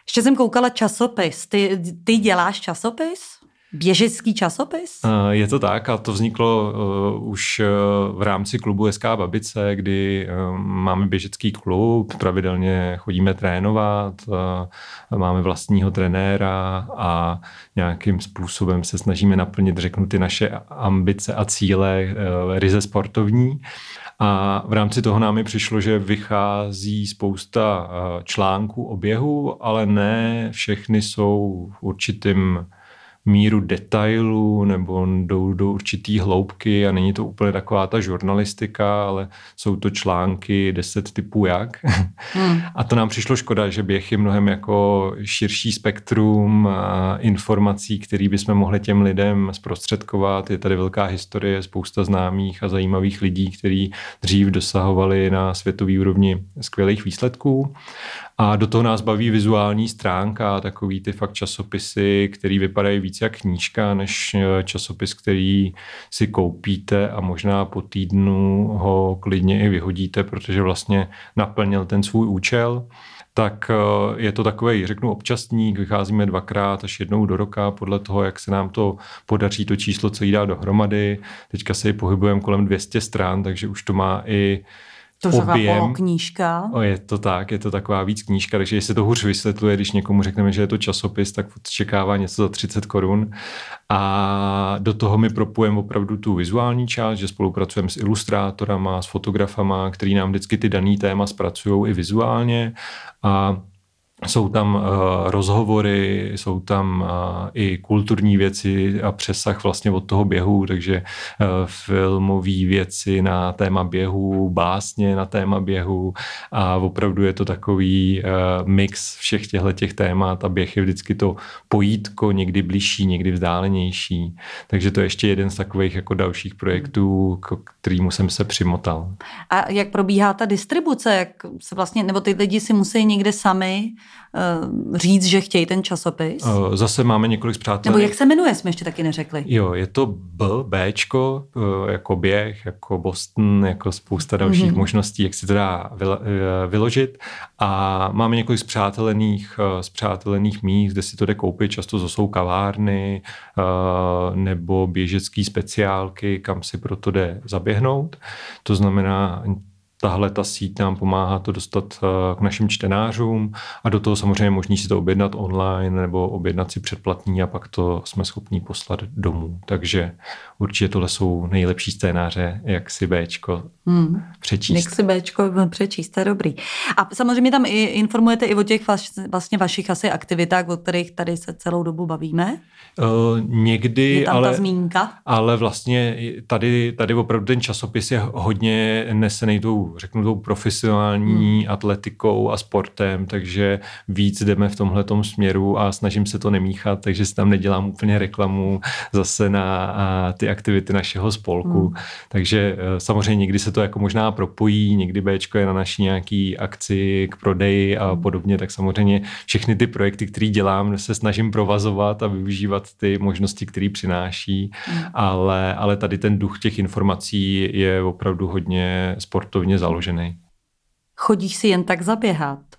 Ještě jsem koukala časopis. Ty, ty děláš časopis? Běžecký časopis? Eh, Je to tak a to vzniklo uh, už uh, v rámci klubu SK Babice, kdy máme běžecký klub, pravidelně chodíme trénovat, máme vlastního trenéra a nějakým způsobem se snažíme naplnit, řeknu, ty naše ambice a cíle ryze sportovní. A v rámci toho nám je přišlo, že vychází spousta článků o běhu, ale ne všechny jsou v určitým míru detailu nebo jdou do určitý hloubky a není to úplně taková ta žurnalistika, ale jsou to články deset typů jak. Hmm. [laughs] A to nám přišlo škoda, že běh je mnohem jako širší spektrum informací, který bychom mohli těm lidem zprostředkovat. Je tady velká historie, spousta známých a zajímavých lidí, kteří dřív dosahovali na světový úrovni skvělých výsledků. A do toho nás baví vizuální stránka, takový ty fakt časopisy, který vypadají víc jak knížka, než eh, časopis, který si koupíte a možná po týdnu ho klidně i vyhodíte, protože vlastně naplnil ten svůj účel tak eh, je to takový, řeknu, občasník, vycházíme dvakrát až jednou do roka, podle toho, jak se nám to podaří to číslo celý dát dohromady. Teďka se pohybujeme kolem 200 stran, takže už to má i To objem. poloknížka. O, je to tak, je to taková víc knížka, takže jestli to hůř vysvětluje, když někomu řekneme, že je to časopis, tak očekává něco za 30 korun. A do toho my propujeme opravdu tu vizuální část, že spolupracujeme s ilustrátorama, s fotografama, který nám vždycky ty daný téma zpracují i vizuálně. A jsou tam uh, rozhovory, jsou tam uh, i kulturní věci a přesah vlastně od toho běhu, takže uh, filmové věci na téma běhu, básně na téma běhu a opravdu je to takový uh, mix všech těchto těch témat a běh je vždycky to pojítko, někdy blížší, někdy vzdálenější. Takže to je ještě jeden z takových jako dalších projektů, k kterýmu jsem se přimotal. A jak probíhá ta distribuce? Jak se vlastně, nebo ty lidi si musí někde sami říct, že chtějí ten časopis? Uh, zase máme několik zpřátel. Nebo jak se jmenuje, jsme ještě taky neřekli. Jo, je to B, Bčko, eh, jako běh, jako Boston, jako spousta dalších Mhm. mm-hmm. možností, jak si to dá vylo- eh, vyložit. A máme několik zpřátelených, eh, zpřátelených míst, kde si to jde koupit, často to jsou kavárny eh, nebo běžecký speciálky, kam si proto jde zaběhnout. To znamená, tahle ta síť nám pomáhá to dostat eh, k našim čtenářům a do toho samozřejmě možný si to objednat online nebo objednat si předplatný a pak to jsme schopní poslat domů. Takže určitě tohle jsou nejlepší scénáře, jak si Bčko Hmm. přečíst. Jak si Bčko přečíst, to je dobrý. A samozřejmě tam i informujete i o těch vaš, vlastně vašich asi aktivitách, o kterých tady se celou dobu bavíme. Uh, někdy, Je tam ale, ta zmínka. ale vlastně tady, tady opravdu ten časopis je hodně nesený tou, řeknu, tou profesionální hmm. atletikou a sportem, takže víc jdeme v tomhle směru a snažím se to nemíchat, takže si tam nedělám úplně reklamu zase na ty aktivity našeho spolku. Hmm. Takže eh, samozřejmě někdy se to jako možná propojí, někdy Bčko je na naší nějaký akci k prodeji a podobně, tak samozřejmě všechny ty projekty, které dělám, se snažím provazovat a využívat ty možnosti, které přináší, Hmm. ale, ale tady ten duch těch informací je opravdu hodně sportovně založený. Chodíš si jen tak zaběhat?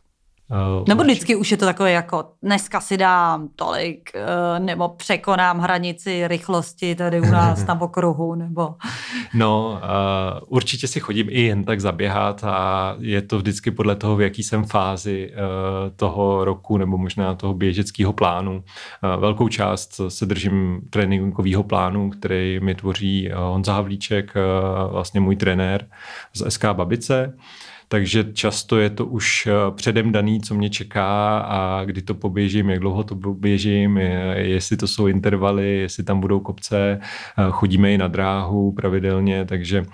Uh, Nebo vždycky už je to takové jako dneska si dám tolik, eh, nebo překonám hranici rychlosti tady u nás na [laughs] okruhu, nebo... No, uh, určitě si chodím i jen tak zaběhat a je to vždycky podle toho, v jaký jsem fázi uh, toho roku nebo možná toho běžeckého plánu. Uh, velkou část se držím tréninkového plánu, který mi tvoří uh, Honza Havlíček, uh, vlastně můj trenér z SK Babice. Takže často je to už eh, předem daný, co mě čeká a kdy to poběžím, jak dlouho to poběžím, jestli to jsou intervaly, jestli tam budou kopce, chodíme i na dráhu pravidelně, takže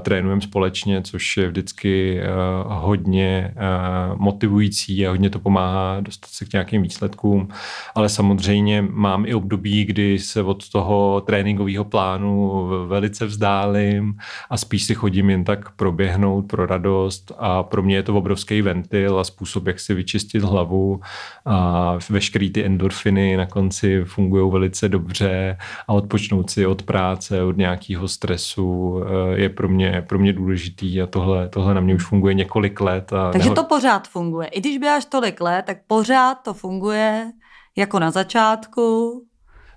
trénujeme společně, což je vždycky hodně motivující a hodně to pomáhá dostat se k nějakým výsledkům, ale samozřejmě mám i období, kdy se od toho tréninkového plánu velice vzdálím a spíš si chodím jen tak proběhnout pro radost a pro mě je to obrovský ventil a způsob, jak si vyčistit hlavu a veškerý ty endorfiny na konci fungují velice dobře a odpočnout si od práce, od nějakého stresu eh, je pro mě, pro mě důležitý a tohle, tohle na mě už funguje několik let. A Takže neho... to pořád funguje. I když běháš tolik let, tak pořád to funguje jako na začátku,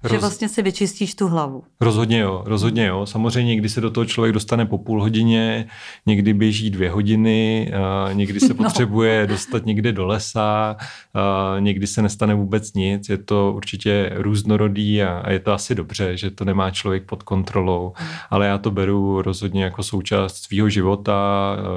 Roz... Že vlastně si vyčistíš tu hlavu. Rozhodně jo, rozhodně jo. Samozřejmě někdy se do toho člověk dostane po půl hodině, někdy běží dvě hodiny, a někdy se [laughs] no. potřebuje no. dostat někde do lesa, a někdy se nestane vůbec nic. Je to určitě různorodý a, a je to asi dobře, že to nemá člověk pod kontrolou. Hmm. Ale já to beru rozhodně jako součást svého života,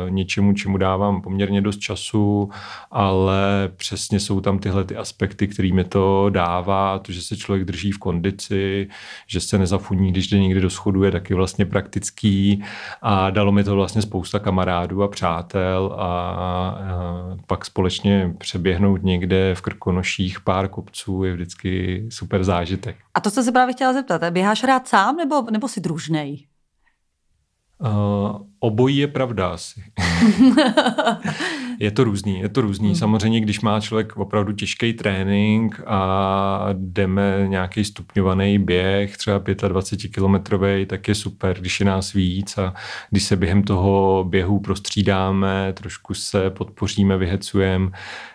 něčemu, čemu dávám poměrně dost času, ale přesně jsou tam tyhle ty aspekty, které mi to dává, to, že se člověk drží v kondici, že se nezafuní, když jde někdy do schodu, je taky vlastně praktický a dalo mi to vlastně spousta kamarádů a přátel a, a pak společně přeběhnout někde v Krkonoších pár kopců je vždycky super zážitek. A to, co se právě chtěla zeptat, běháš rád sám nebo, nebo si družnej? Uh, obojí je pravda asi. [laughs] [laughs] je to různý, je to různý. Hmm. Samozřejmě, když má člověk opravdu těžký trénink a jdeme nějaký stupňovaný běh, třeba 25 kilometrový, tak je super, když je nás víc a když se během toho běhu prostřídáme, trošku se podpoříme, vyhecujeme,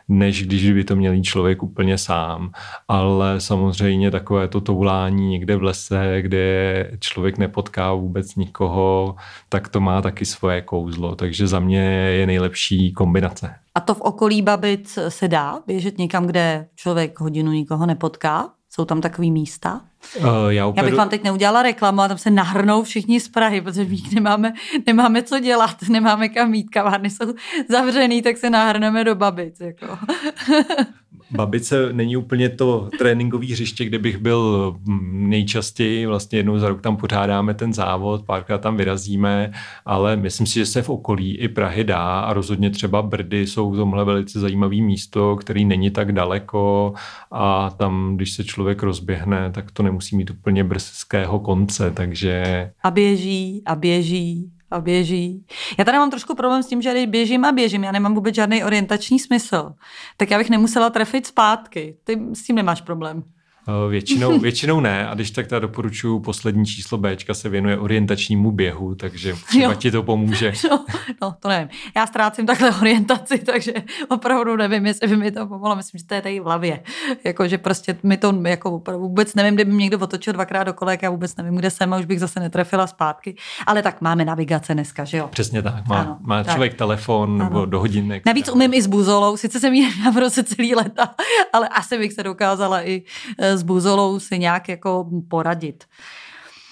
než když by to měl člověk úplně sám. Ale samozřejmě takové to toulání někde v lese, kde člověk nepotká vůbec nikoho, tak to má taky svoje kouzlo. Takže za mě je nejlepší kombinace. A to v okolí Babic se dá běžet někam, kde člověk hodinu nikoho nepotká? Jsou tam takový místa? Uh, já, operu... já bych vám teď neudělala reklamu a tam se nahrnou všichni z Prahy, protože my nemáme, nemáme co dělat, nemáme kam mít, kavárny jsou zavřený, tak se nahrneme do babic. Jako. [laughs] Babice není úplně to tréninkové hřiště, kde bych byl nejčastěji, vlastně jednou za rok tam pořádáme ten závod, párkrát tam vyrazíme, ale myslím si, že se v okolí i Prahy dá a rozhodně třeba Brdy jsou v tomhle velice zajímavý místo, který není tak daleko a tam, když se člověk rozběhne, tak to nemusí mít úplně brzkého konce, takže... A běží, a běží, a běží. Já tady mám trošku problém s tím, že když běžím a běžím, já nemám vůbec žádný orientační smysl, tak já bych nemusela trefit zpátky. Ty s tím nemáš problém. Eh, většinou, [laughs] většinou ne a když tak ta doporučuji poslední číslo Bčka se věnuje orientačnímu běhu, takže třeba jo. ti to pomůže. [laughs] No, no, to nevím. Já ztrácím takhle orientaci, takže opravdu nevím, jestli by mi to pomohlo. Myslím, že to je tady v hlavě. Jako, že prostě mi to jako vůbec nevím, kdyby mě někdo otočil dvakrát do kolek, já vůbec nevím, kde jsem a už bych zase netrefila zpátky. Ale tak máme navigace dneska, že jo? Přesně tak. Má, ano, má člověk tak. telefon ano. nebo do hodinek. Navíc umím i s buzolou, sice jsem ji [laughs] neměla v roce celý leta, ale asi bych se dokázala i eh, s buzolou si nějak jako poradit.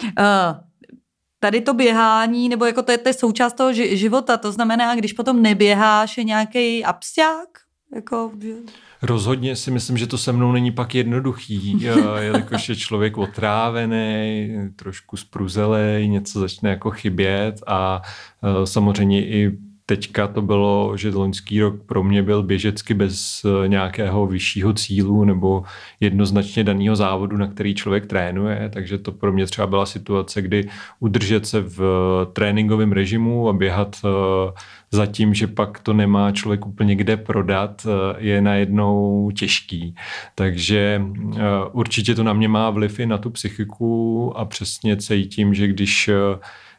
Uh, tady to běhání, nebo jako to je, to je součást toho života, to znamená, když potom neběháš, je nějaký absťák? Jako, že... Rozhodně si myslím, že to se mnou není pak jednoduchý, [laughs] jelikož je člověk otrávený, trošku spruzelej, něco začne jako chybět a uh, samozřejmě i teďka to bylo, že loňský rok pro mě byl běžecky bez eh, nějakého vyššího cílu nebo jednoznačně daného závodu, na který člověk trénuje, takže to pro mě třeba byla situace, kdy udržet se v tréninkovém režimu a běhat eh, za tím, že pak to nemá člověk úplně kde prodat, eh, je najednou těžký. Takže určitě to na mě má vliv i na tu psychiku a přesně cítím, že když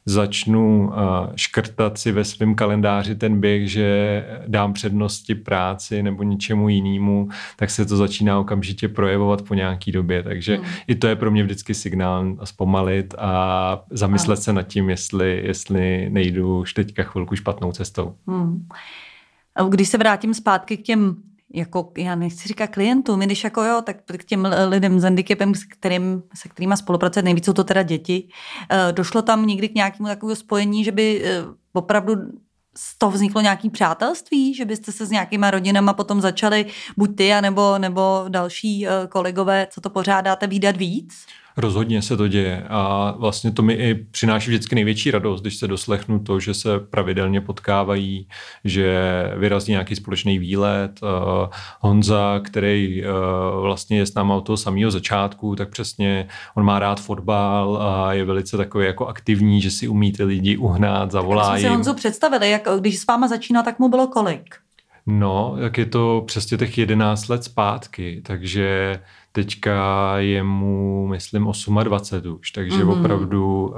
začnu škrtat si ve svém kalendáři ten běh, že dám přednosti práci nebo něčemu jinému, tak se to začíná okamžitě projevovat po nějaký době. Takže hmm. i to je pro mě vždycky signál zpomalit a zamyslet se nad tím, jestli, jestli nejdu už teďka chvilku špatnou cestou. Hmm. Když se vrátím zpátky k těm jako, já nechci říkat klientům, když jako jo, tak k těm lidem s handicapem, s kterým, se kterými spolupracuje, nejvíc jsou to teda děti, eh, došlo tam někdy k nějakému takovému spojení, že by eh, opravdu z toho vzniklo nějaký přátelství, že byste se s nějakýma rodinama potom začali, buď ty, nebo, nebo další eh, kolegové, co to pořádáte, výdat víc? Rozhodně se to děje a vlastně to mi i přináší vždycky největší radost, když se doslechnu to, že se pravidelně potkávají, že vyrazí nějaký společný výlet. Honza, který vlastně je s náma od toho samého začátku, tak přesně on má rád fotbal a je velice takový jako aktivní, že si umí ty lidi uhnát, zavolá jim. si Honzu představili, jak když s váma začínal, tak mu bylo kolik? No, jak je to přesně těch 11 let zpátky, takže Teďka je mu, myslím, 28 už, takže mm-hmm. opravdu uh,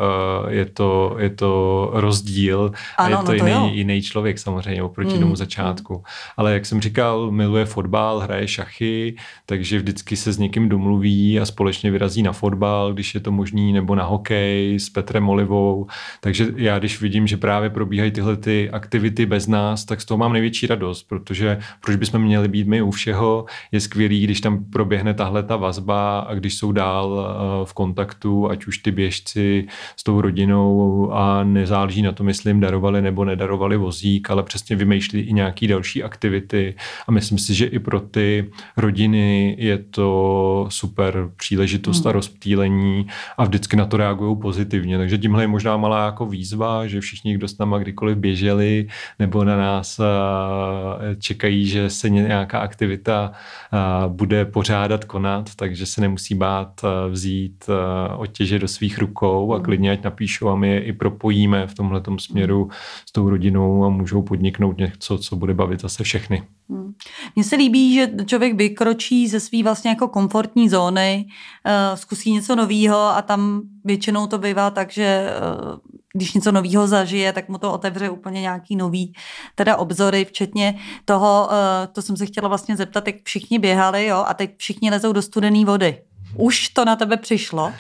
je, to, je to rozdíl ano, a je to, no to jiný, jiný člověk samozřejmě oproti mm. tomu začátku. Ale jak jsem říkal, miluje fotbal, hraje šachy, takže vždycky se s někým domluví a společně vyrazí na fotbal, když je to možný, nebo na hokej s Petrem Olivou. Takže já, když vidím, že právě probíhají tyhle ty aktivity bez nás, tak z toho mám největší radost, protože proč bychom měli být my u všeho, je skvělý, když tam proběhne tahle ta vazba a když jsou dál eh, v kontaktu, ať už ty běžci s tou rodinou a nezáleží na tom, jestli jim darovali nebo nedarovali vozík, ale přesně vymýšlí i nějaké další aktivity a myslím si, že i pro ty rodiny je to super příležitost hmm. a rozptýlení a vždycky na to reagují pozitivně. Takže tímhle je možná malá jako výzva, že všichni, kdo s náma kdykoliv běželi nebo na nás eh, čekají, že se nějaká aktivita eh, bude pořádat, konat, takže se nemusí bát eh, vzít eh, otěže do svých rukou a hmm. klidně ať napíšou a my je i propojíme v tomhle směru s tou rodinou a můžou podniknout něco, co bude bavit zase všechny. Hmm. Mně se líbí, že člověk vykročí ze své vlastně jako komfortní zóny, uh, zkusí něco nového a tam většinou to bývá tak, že uh, když něco nového zažije, tak mu to otevře úplně nějaký nový teda obzory, včetně toho, uh, to jsem se chtěla vlastně zeptat, jak všichni běhali, jo, a teď všichni lezou do studené vody. Už to na tebe přišlo?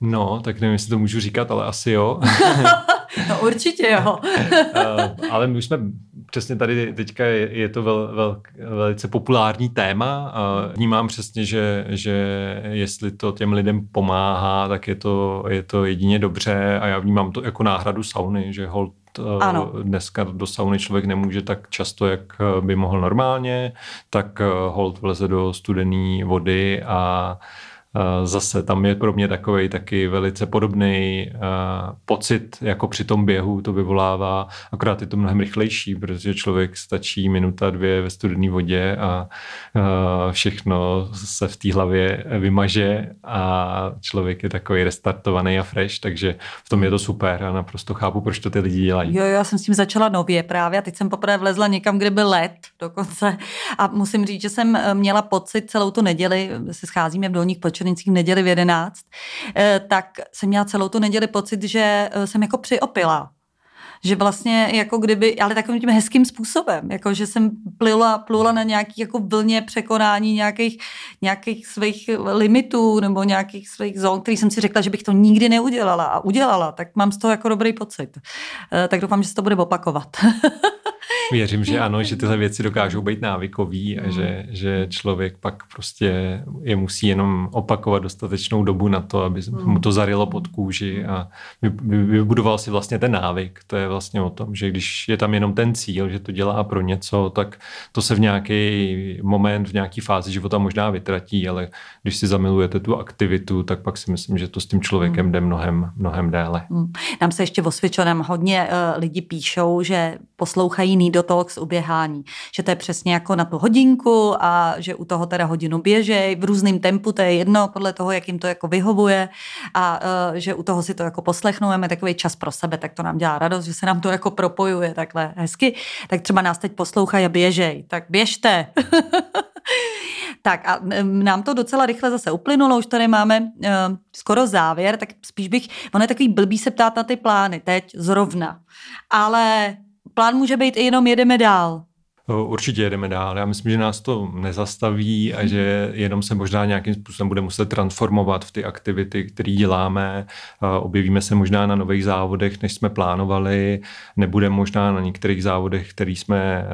No, tak nevím, jestli to můžu říkat, ale asi jo. [laughs] no určitě jo. uh, [laughs] ale my už jsme přesně tady teďka je, je to vel, vel, velice populární téma a vnímám přesně, že, že jestli to těm lidem pomáhá, tak je to, je to jedině dobře a já vnímám to jako náhradu sauny, že hold eh, ano. dneska do sauny člověk nemůže tak často, jak by mohl normálně, tak eh, hold vleze do studené vody a Zase tam je pro mě takový taky velice podobný pocit, jako při tom běhu to vyvolává, akorát je to mnohem rychlejší, protože člověk stačí minuta, dvě ve studené vodě a všechno se v té hlavě vymaže a člověk je takový restartovaný a fresh, takže v tom je to super a naprosto chápu, proč to ty lidi dělají. Jo, jo, já jsem s tím začala nově právě a teď jsem poprvé vlezla někam, kde byl led dokonce a musím říct, že jsem měla pocit celou tu neděli, se scházíme v Dolních Počerných, Košenicích v neděli v 11, eh, tak jsem měla celou tu neděli pocit, že eh, jsem jako přiopila že vlastně jako kdyby, ale takovým tím hezkým způsobem, jako že jsem plula, plula na nějaký jako vlně překonání nějakých, nějakých svých limitů nebo nějakých svých zón, který jsem si řekla, že bych to nikdy neudělala a udělala, tak mám z toho jako dobrý pocit. Eh, tak doufám, že se to bude opakovat. [laughs] Věřím, že ano, že tyhle věci dokážou být návykový a mm. že, že člověk pak prostě je musí jenom opakovat dostatečnou dobu na to, aby mu to zarilo pod kůži a vybudoval si vlastně ten návyk. To je vlastně o tom, že když je tam jenom ten cíl, že to dělá pro něco, tak to se v nějaký moment, v nějaký fázi života možná vytratí, ale když si zamilujete tu aktivitu, tak pak si myslím, že to s tím člověkem mm. jde mnohem, mnohem déle. Nám se ještě osvědčilo, nám hodně uh, lidi píšou, že poslouchají Nido Talks u běhání. Že to je přesně jako na tu hodinku a že u toho teda hodinu běžej v různém tempu, to je jedno podle toho, jak jim to jako vyhovuje a uh, že u toho si to jako poslechnou, máme takový čas pro sebe, tak to nám dělá radost, že se nám to jako propojuje takhle hezky. Tak třeba nás teď poslouchají a běžej, tak běžte. [laughs] Tak a nám to docela rychle zase uplynulo, už tady máme uh, skoro závěr, tak spíš bych, ono je takový blbý se ptát na ty plány teď, zrovna. Ale plán může být i jenom jedeme dál. Určitě jedeme dál. Já myslím, že nás to nezastaví a že jenom se možná nějakým způsobem bude muset transformovat v ty aktivity, které děláme. Objevíme se možná na nových závodech, než jsme plánovali. Nebude možná na některých závodech, který jsme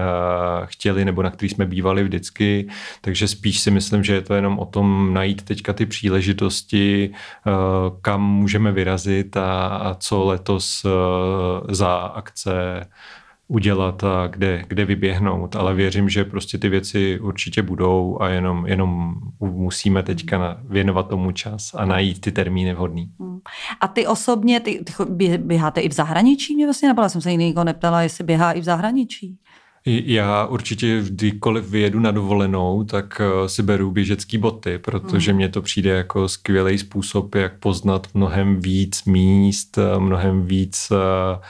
chtěli nebo na který jsme bývali vždycky. Takže spíš si myslím, že je to jenom o tom najít teďka ty příležitosti, kam můžeme vyrazit a, co letos za akce udělat a kde, kde vyběhnout, ale věřím, že prostě ty věci určitě budou a jenom, jenom musíme teďka věnovat tomu čas a najít ty termíny vhodný. Hmm. A ty osobně, ty, ty běháte i v zahraničí? Mě vlastně napadla, jsem se nikdo neptala, jestli běhá i v zahraničí. Já určitě kdykoliv vyjedu na dovolenou, tak eh, si beru běžecké boty, protože hmm. mně to přijde jako skvělý způsob, jak poznat mnohem víc míst, eh, mnohem víc uh,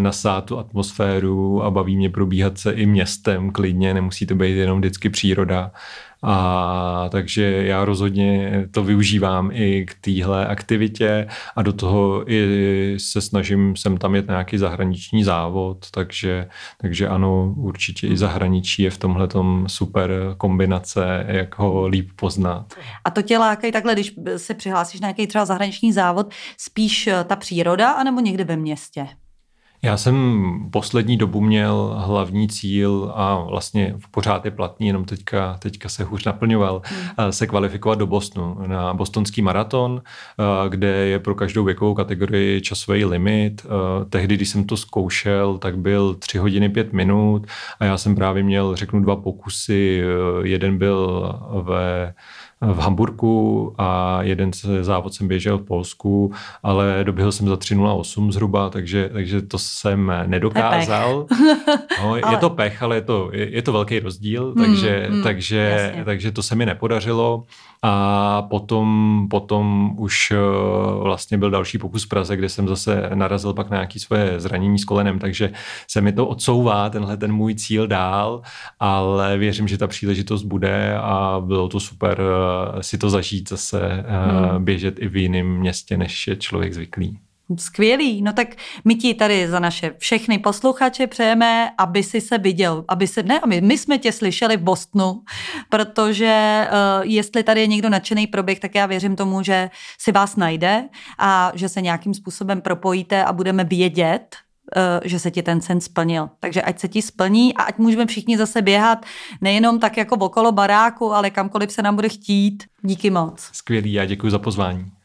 nasát tu atmosféru a baví mě probíhat se i městem klidně, nemusí to být jenom vždycky příroda. A takže já rozhodně to využívám i k téhle aktivitě a do toho i se snažím sem tam jet nějaký zahraniční závod, takže, takže ano, určitě i zahraničí je v tomhle super kombinace, jak ho líp poznat. A to tě lákají takhle, když se přihlásíš na nějaký třeba zahraniční závod, spíš ta příroda anebo někde ve městě? Já jsem poslední dobu měl hlavní cíl a vlastně pořád je platný, jenom teďka, teďka se hůř naplňoval, hmm. se kvalifikovat do Bostonu na bostonský maraton, kde je pro každou věkovou kategorii časový limit. Tehdy, když jsem to zkoušel, tak byl 3 hodiny 5 minut a já jsem právě měl, řeknu, dva pokusy. Jeden byl ve v Hamburgu a jeden závod jsem běžel v Polsku, ale doběhl jsem za 3.08 zhruba, takže, takže to jsem nedokázal. No, je [laughs] to pech, ale je to, je, je to velký rozdíl, hmm, takže, hmm, takže, takže to se mi nepodařilo. A potom, potom už eh, vlastně byl další pokus v Praze, kde jsem zase narazil pak na nějaké svoje zranění s kolenem, takže se mi to odsouvá, tenhle ten můj cíl dál, ale věřím, že ta příležitost bude a bylo to super eh, si to zažít zase, eh, hmm. běžet i v jiném městě, než je člověk zvyklý. Skvělý, no tak my ti tady za naše všechny posluchače přejeme, aby si se viděl, aby se, ne, my, my jsme tě slyšeli v Bostonu, protože uh, jestli tady je někdo nadšený proběh, tak já věřím tomu, že si vás najde a že se nějakým způsobem propojíte a budeme vědět, uh, že se ti ten sen splnil. Takže ať se ti splní a ať můžeme všichni zase běhat nejenom tak jako okolo baráku, ale kamkoliv se nám bude chtít. Díky moc. Skvělý, já děkuji za pozvání.